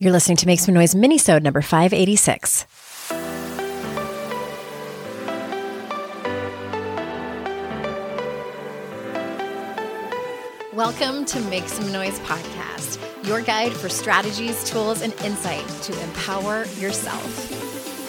You're listening to Make Some Noise Minisode number 586. Welcome to Make Some Noise podcast, your guide for strategies, tools, and insight to empower yourself.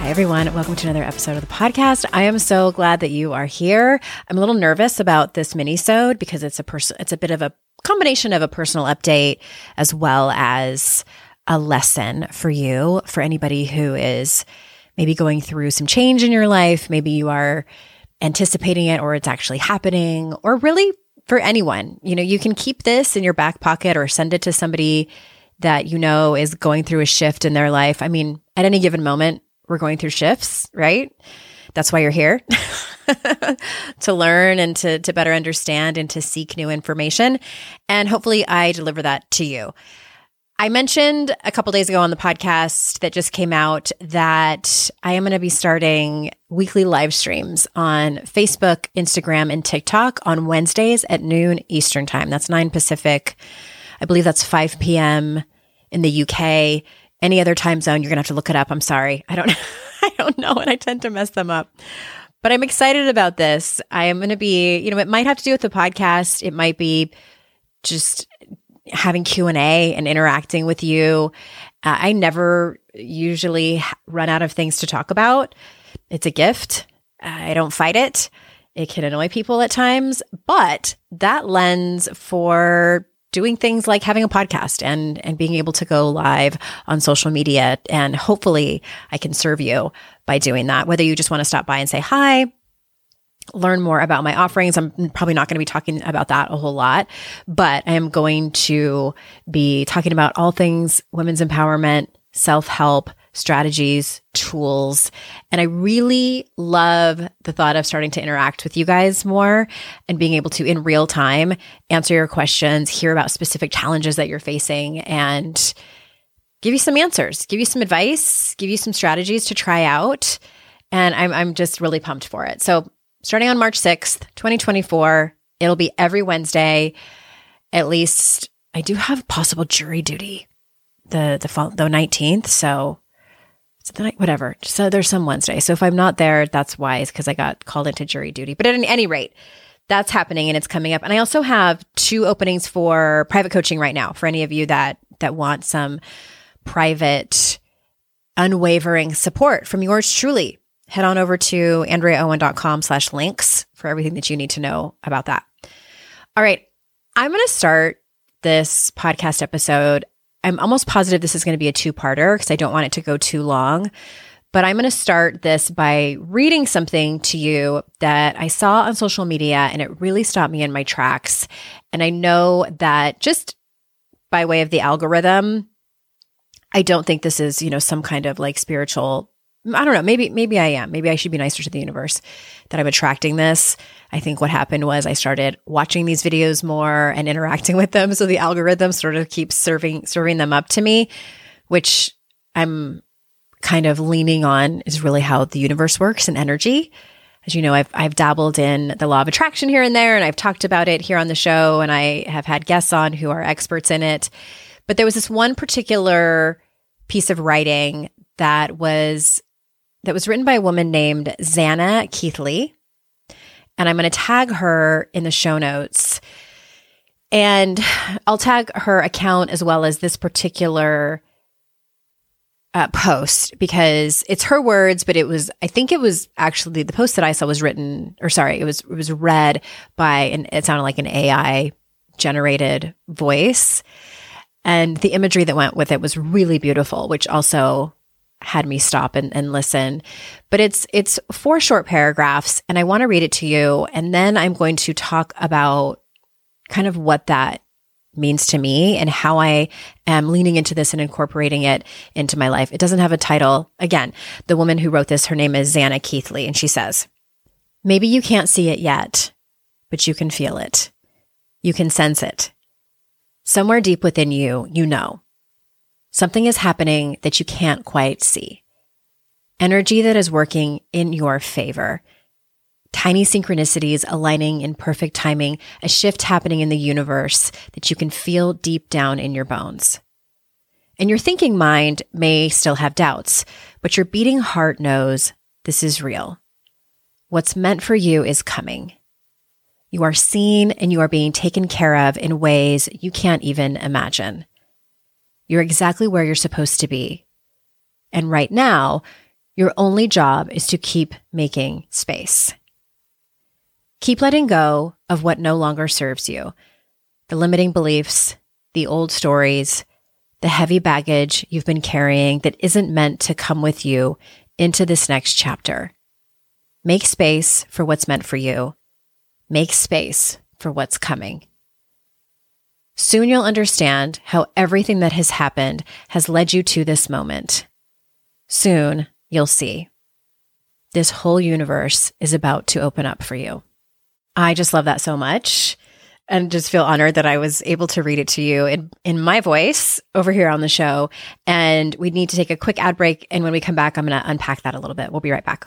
Hi, everyone. Welcome to another episode of the podcast. I am so glad that you are here. I'm a little nervous about this mini-sode because it's a person, it's a bit of a combination of a personal update as well as a lesson for you, for anybody who is maybe going through some change in your life. Maybe you are anticipating it or it's actually happening or really for anyone. You know, you can keep this in your back pocket or send it to somebody that you know is going through a shift in their life. I mean, at any given moment, we're going through shifts, right? That's why you're here to learn and to, to better understand and to seek new information. And hopefully, I deliver that to you. I mentioned a couple days ago on the podcast that just came out that I am going to be starting weekly live streams on Facebook, Instagram, and TikTok on Wednesdays at noon Eastern Time. That's 9 Pacific. I believe that's 5 p.m. in the UK any other time zone, you're going to have to look it up. I'm sorry. I don't I don't know and I tend to mess them up. But I'm excited about this. I am going to be, you know, it might have to do with the podcast. It might be just having Q&A and interacting with you. Uh, I never usually run out of things to talk about. It's a gift. I don't fight it. It can annoy people at times, but that lens for doing things like having a podcast and and being able to go live on social media. And hopefully I can serve you by doing that. Whether you just want to stop by and say hi learn more about my offerings I'm probably not going to be talking about that a whole lot but I am going to be talking about all things women's empowerment self-help strategies, tools. And I really love the thought of starting to interact with you guys more and being able to, in real time, answer your questions, hear about specific challenges that you're facing, and give you some answers, give you some advice, give you some strategies to try out. And I'm, I'm just really pumped for it. So, starting on March 6th, 2024, it'll be every Wednesday. At least I do have possible jury duty the the the 19th so so the night, whatever. So there's some Wednesday. So if I'm not there, that's wise because I got called into jury duty. But at any rate, that's happening and it's coming up. And I also have two openings for private coaching right now for any of you that that want some private, unwavering support from yours truly. Head on over to andreaowen.com slash links for everything that you need to know about that. All right. I'm going to start this podcast episode I'm almost positive this is going to be a two parter because I don't want it to go too long. But I'm going to start this by reading something to you that I saw on social media and it really stopped me in my tracks. And I know that just by way of the algorithm, I don't think this is, you know, some kind of like spiritual I don't know. Maybe maybe I am. Maybe I should be nicer to the universe that I'm attracting this. I think what happened was I started watching these videos more and interacting with them, so the algorithm sort of keeps serving serving them up to me, which I'm kind of leaning on is really how the universe works and energy. As you know, I've I've dabbled in the law of attraction here and there, and I've talked about it here on the show, and I have had guests on who are experts in it. But there was this one particular piece of writing that was that was written by a woman named Zanna Keithley. And I'm going to tag her in the show notes. And I'll tag her account as well as this particular uh, post because it's her words, but it was, I think it was actually the post that I saw was written, or sorry, it was, it was read by, and it sounded like an AI generated voice. And the imagery that went with it was really beautiful, which also had me stop and, and listen. But it's it's four short paragraphs, and I want to read it to you. And then I'm going to talk about kind of what that means to me and how I am leaning into this and incorporating it into my life. It doesn't have a title. Again, the woman who wrote this, her name is Zanna Keithley, and she says, Maybe you can't see it yet, but you can feel it. You can sense it. Somewhere deep within you, you know. Something is happening that you can't quite see. Energy that is working in your favor. Tiny synchronicities aligning in perfect timing, a shift happening in the universe that you can feel deep down in your bones. And your thinking mind may still have doubts, but your beating heart knows this is real. What's meant for you is coming. You are seen and you are being taken care of in ways you can't even imagine. You're exactly where you're supposed to be. And right now, your only job is to keep making space. Keep letting go of what no longer serves you the limiting beliefs, the old stories, the heavy baggage you've been carrying that isn't meant to come with you into this next chapter. Make space for what's meant for you. Make space for what's coming. Soon you'll understand how everything that has happened has led you to this moment. Soon you'll see. This whole universe is about to open up for you. I just love that so much and just feel honored that I was able to read it to you in, in my voice over here on the show. And we need to take a quick ad break. And when we come back, I'm going to unpack that a little bit. We'll be right back.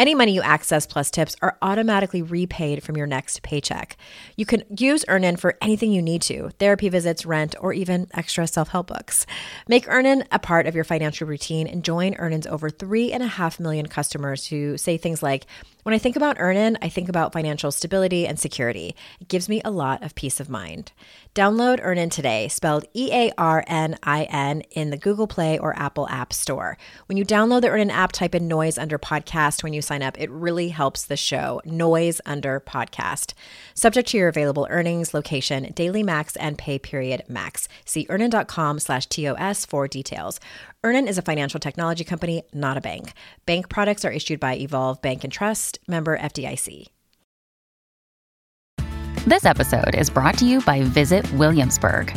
Any money you access plus tips are automatically repaid from your next paycheck. You can use Earnin for anything you need to therapy visits, rent, or even extra self help books. Make Earnin a part of your financial routine and join Earnin's over 3.5 million customers who say things like, when I think about Earnin, I think about financial stability and security. It gives me a lot of peace of mind. Download Earnin today, spelled E A R N I N, in the Google Play or Apple App Store. When you download the Earnin app, type in noise under podcast when you sign up. It really helps the show. Noise under podcast. Subject to your available earnings, location, daily max, and pay period max. See earnin.com slash TOS for details. Earnin is a financial technology company, not a bank. Bank products are issued by Evolve Bank and Trust, member FDIC. This episode is brought to you by Visit Williamsburg.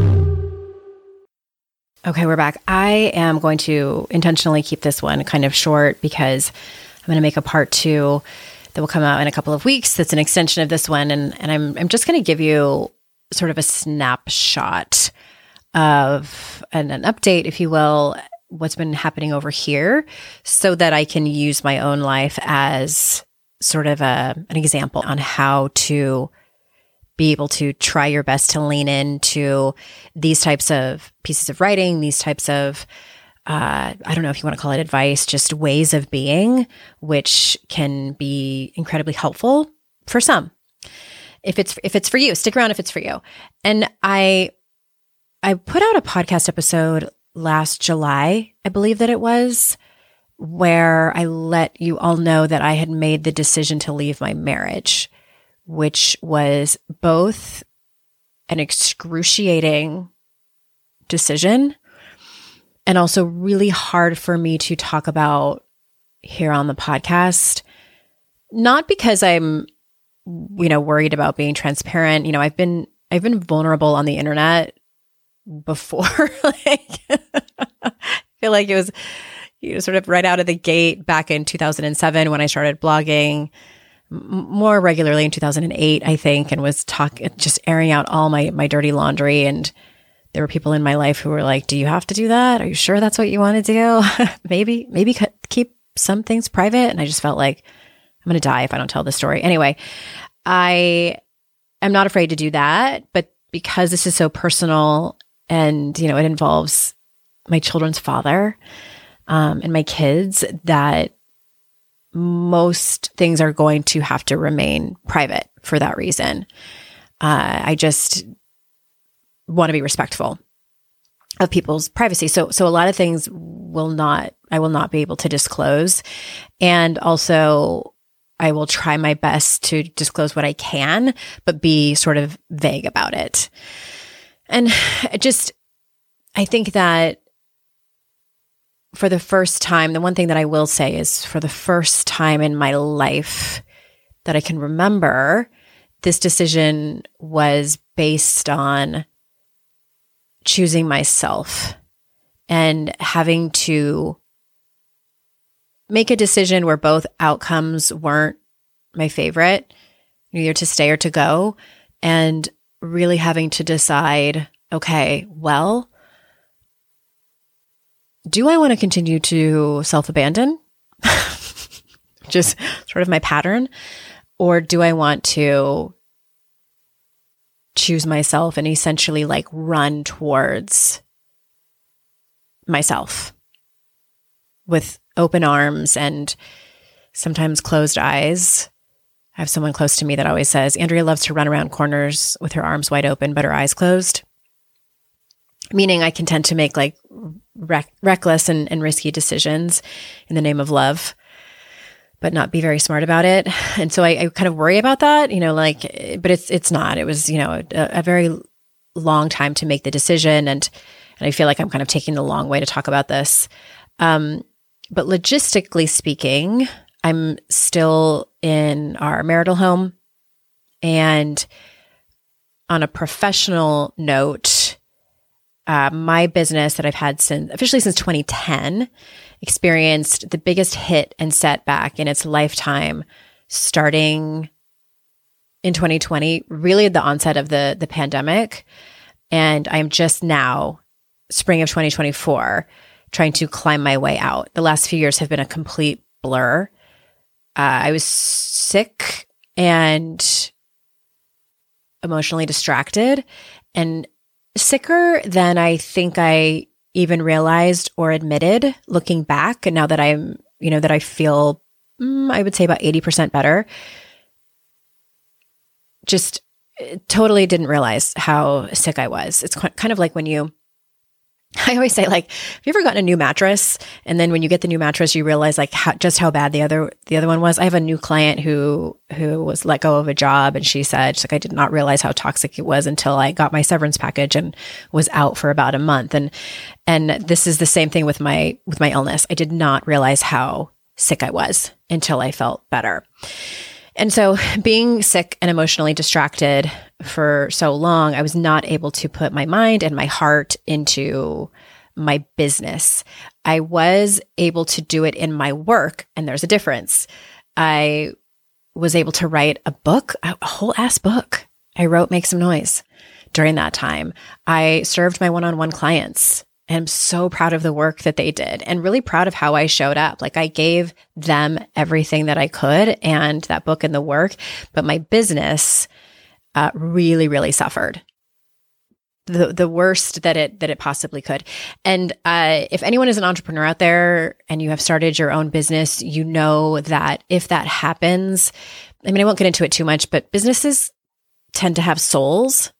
Okay, we're back. I am going to intentionally keep this one kind of short because I'm going to make a part two that will come out in a couple of weeks. That's an extension of this one, and and I'm I'm just going to give you sort of a snapshot of an, an update, if you will, what's been happening over here so that I can use my own life as sort of a, an example on how to be able to try your best to lean into these types of pieces of writing, these types of uh, I don't know if you want to call it advice, just ways of being, which can be incredibly helpful for some. If it's if it's for you, stick around if it's for you. And I I put out a podcast episode last July, I believe that it was, where I let you all know that I had made the decision to leave my marriage, which was both an excruciating decision and also really hard for me to talk about here on the podcast. Not because I'm, you know, worried about being transparent. You know, I've been, I've been vulnerable on the internet before. like, I feel like it was, you know, sort of right out of the gate back in 2007 when I started blogging more regularly in 2008, I think, and was talking, just airing out all my, my dirty laundry and, there were people in my life who were like, "Do you have to do that? Are you sure that's what you want to do? maybe, maybe keep some things private." And I just felt like I'm going to die if I don't tell this story. Anyway, I am not afraid to do that, but because this is so personal and you know it involves my children's father um, and my kids, that most things are going to have to remain private for that reason. Uh, I just want to be respectful of people's privacy. So so a lot of things will not I will not be able to disclose and also I will try my best to disclose what I can but be sort of vague about it. And just I think that for the first time, the one thing that I will say is for the first time in my life that I can remember, this decision was based on choosing myself and having to make a decision where both outcomes weren't my favorite, either to stay or to go, and really having to decide okay, well, do I want to continue to self abandon? Just sort of my pattern. Or do I want to choose myself and essentially like run towards myself with open arms and sometimes closed eyes. I have someone close to me that always says, Andrea loves to run around corners with her arms wide open, but her eyes closed. Meaning, I can tend to make like rec- reckless and, and risky decisions in the name of love but not be very smart about it. And so I, I, kind of worry about that, you know, like, but it's, it's not, it was, you know, a, a, very long time to make the decision. And, and I feel like I'm kind of taking the long way to talk about this. Um, but logistically speaking, I'm still in our marital home. And on a professional note, uh, my business that I've had since officially since 2010 experienced the biggest hit and setback in its lifetime starting in 2020, really at the onset of the the pandemic. And I'm just now, spring of 2024, trying to climb my way out. The last few years have been a complete blur. Uh, I was sick and emotionally distracted and sicker than I think I even realized or admitted looking back. And now that I'm, you know, that I feel, mm, I would say about 80% better, just eh, totally didn't realize how sick I was. It's kind of like when you, I always say, like, have you ever gotten a new mattress? And then when you get the new mattress, you realize like how, just how bad the other the other one was. I have a new client who who was let go of a job, and she said, she's like, I did not realize how toxic it was until I got my severance package and was out for about a month. And and this is the same thing with my with my illness. I did not realize how sick I was until I felt better. And so, being sick and emotionally distracted for so long, I was not able to put my mind and my heart into my business. I was able to do it in my work, and there's a difference. I was able to write a book, a whole ass book. I wrote Make Some Noise during that time. I served my one on one clients And I'm so proud of the work that they did and really proud of how I showed up. Like I gave them everything that I could and that book and the work, but my business, uh, really, really suffered. The, the worst that it that it possibly could. And uh, if anyone is an entrepreneur out there and you have started your own business you know that if that happens i mean i won't get into it too much but businesses tend to have souls.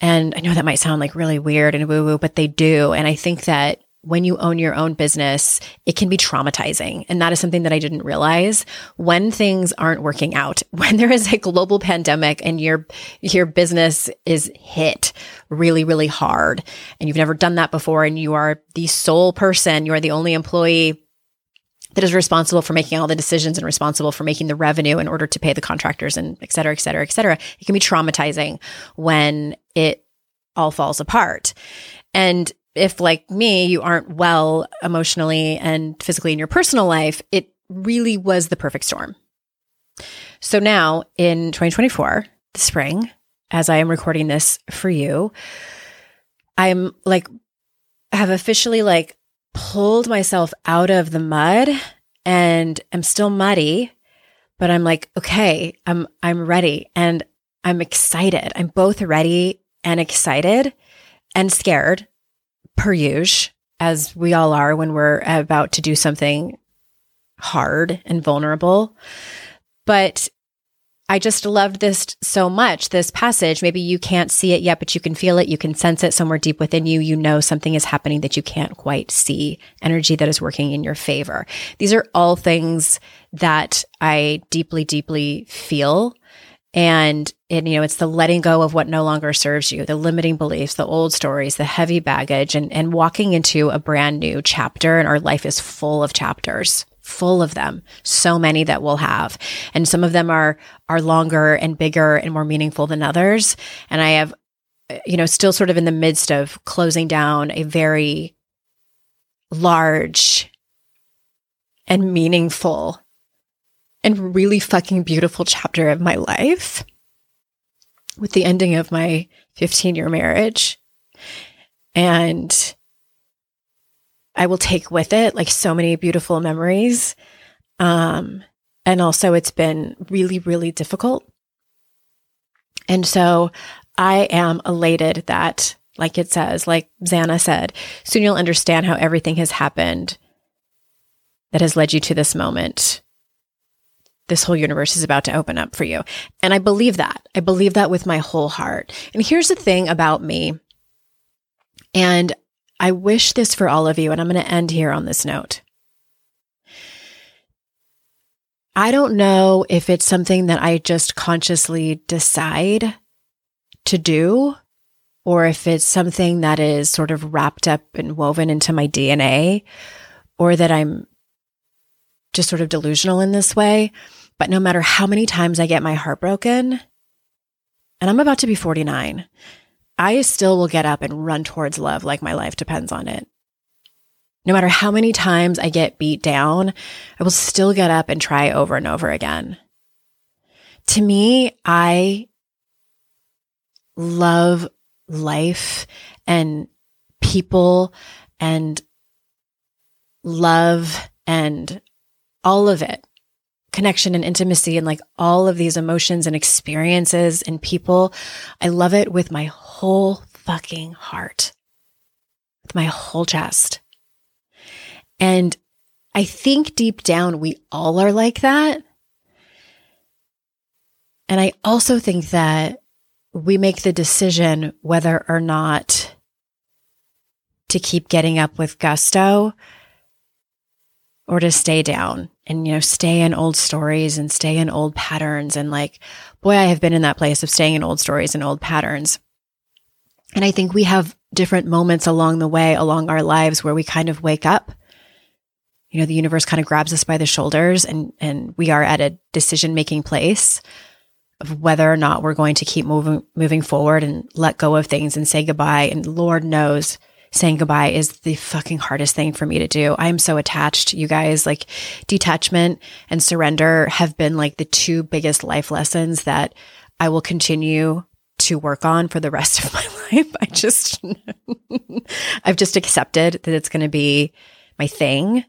And i know that might sound like really weird and woo woo but they do. And i think that when you own your own business, it can be traumatizing. And that is something that I didn't realize when things aren't working out, when there is a global pandemic and your, your business is hit really, really hard and you've never done that before and you are the sole person, you are the only employee that is responsible for making all the decisions and responsible for making the revenue in order to pay the contractors and et cetera, et cetera, et cetera. It can be traumatizing when it all falls apart. And if like me, you aren't well emotionally and physically in your personal life, it really was the perfect storm. So now in 2024, the spring, as I am recording this for you, I'm like, have officially like pulled myself out of the mud and I'm still muddy, but I'm like, okay, I'm, I'm ready and I'm excited. I'm both ready and excited and scared per usual, as we all are when we're about to do something hard and vulnerable. But I just loved this so much, this passage. Maybe you can't see it yet, but you can feel it. You can sense it somewhere deep within you. You know something is happening that you can't quite see, energy that is working in your favor. These are all things that I deeply, deeply feel. And and you know it's the letting go of what no longer serves you the limiting beliefs the old stories the heavy baggage and and walking into a brand new chapter and our life is full of chapters full of them so many that we'll have. And some of them are are longer and bigger and more meaningful than others. And i have you know still sort of in the midst of closing down a very large and meaningful and really fucking beautiful chapter of my life with the ending of my 15 year marriage. And I will take with it like so many beautiful memories. Um, and also, it's been really, really difficult. And so I am elated that, like it says, like Zanna said, soon you'll understand how everything has happened that has led you to this moment this whole universe is about to open up for you. And I believe that. I believe that with my whole heart. And here's the thing about me. And I wish this for all of you. And I'm going to end here on this note. I don't know if it's something that I just consciously decide to do or if it's something that is sort of wrapped up and woven into my DNA or that I'm just sort of delusional in this way. But no matter how many times I get my heart broken, and I'm about to be 49, I still will get up and run towards love like my life depends on it. No matter how many times I get beat down, I will still get up and try over and over again. To me, I love life and people and love and all of it connection and intimacy and like all of these emotions and experiences and people. I love it with my whole fucking heart, with my whole chest. And I think deep down we all are like that. And I also think that we make the decision whether or not to keep getting up with gusto or to stay down and, you know, stay in old stories and stay in old patterns. And like, boy, I have been in that place of staying in old stories and old patterns. And I think we have different moments along the way, along our lives where we kind of wake up. You know, the universe kind of grabs us by the shoulders and, and we are at a decision making place of whether or not we're going to keep moving, moving forward and let go of things and say goodbye. And Lord knows saying goodbye is the fucking hardest thing for me to do. I am so attached, you guys. Like detachment and surrender have been like the two biggest life lessons that I will continue to work on for the rest of my life. I just, I've just accepted that it's going to be my thing.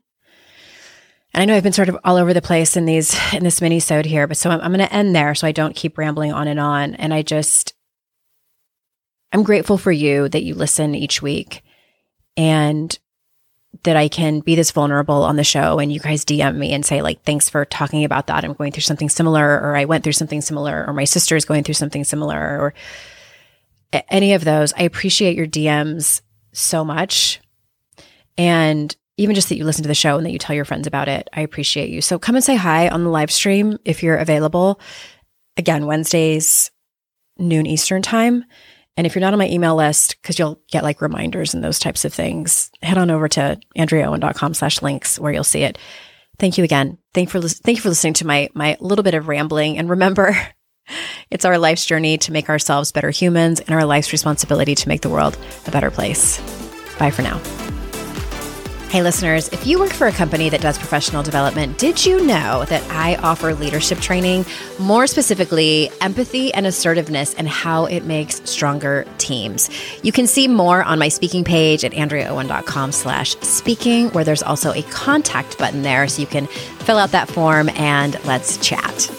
And I know I've been sort of all over the place in these in this mini sode here, but so I'm, I'm going to end there so I don't keep rambling on and on. And I just I'm grateful for you that you listen each week and that I can be this vulnerable on the show and you guys DM me and say like thanks for talking about that. I'm going through something similar or I went through something similar or my sister is going through something similar or any of those. I appreciate your DMs so much. And even just that you listen to the show and that you tell your friends about it, I appreciate you. So come and say hi on the live stream if you're available. Again, Wednesdays, noon Eastern time. And if you're not on my email list, because you'll get like reminders and those types of things, head on over to andreaowen.com slash links where you'll see it. Thank you again. Thank for thank you for listening to my my little bit of rambling. And remember, it's our life's journey to make ourselves better humans and our life's responsibility to make the world a better place. Bye for now. Hey, listeners, if you work for a company that does professional development, did you know that I offer leadership training, more specifically, empathy and assertiveness and how it makes stronger teams? You can see more on my speaking page at andreaowen.com slash speaking, where there's also a contact button there so you can fill out that form and let's chat.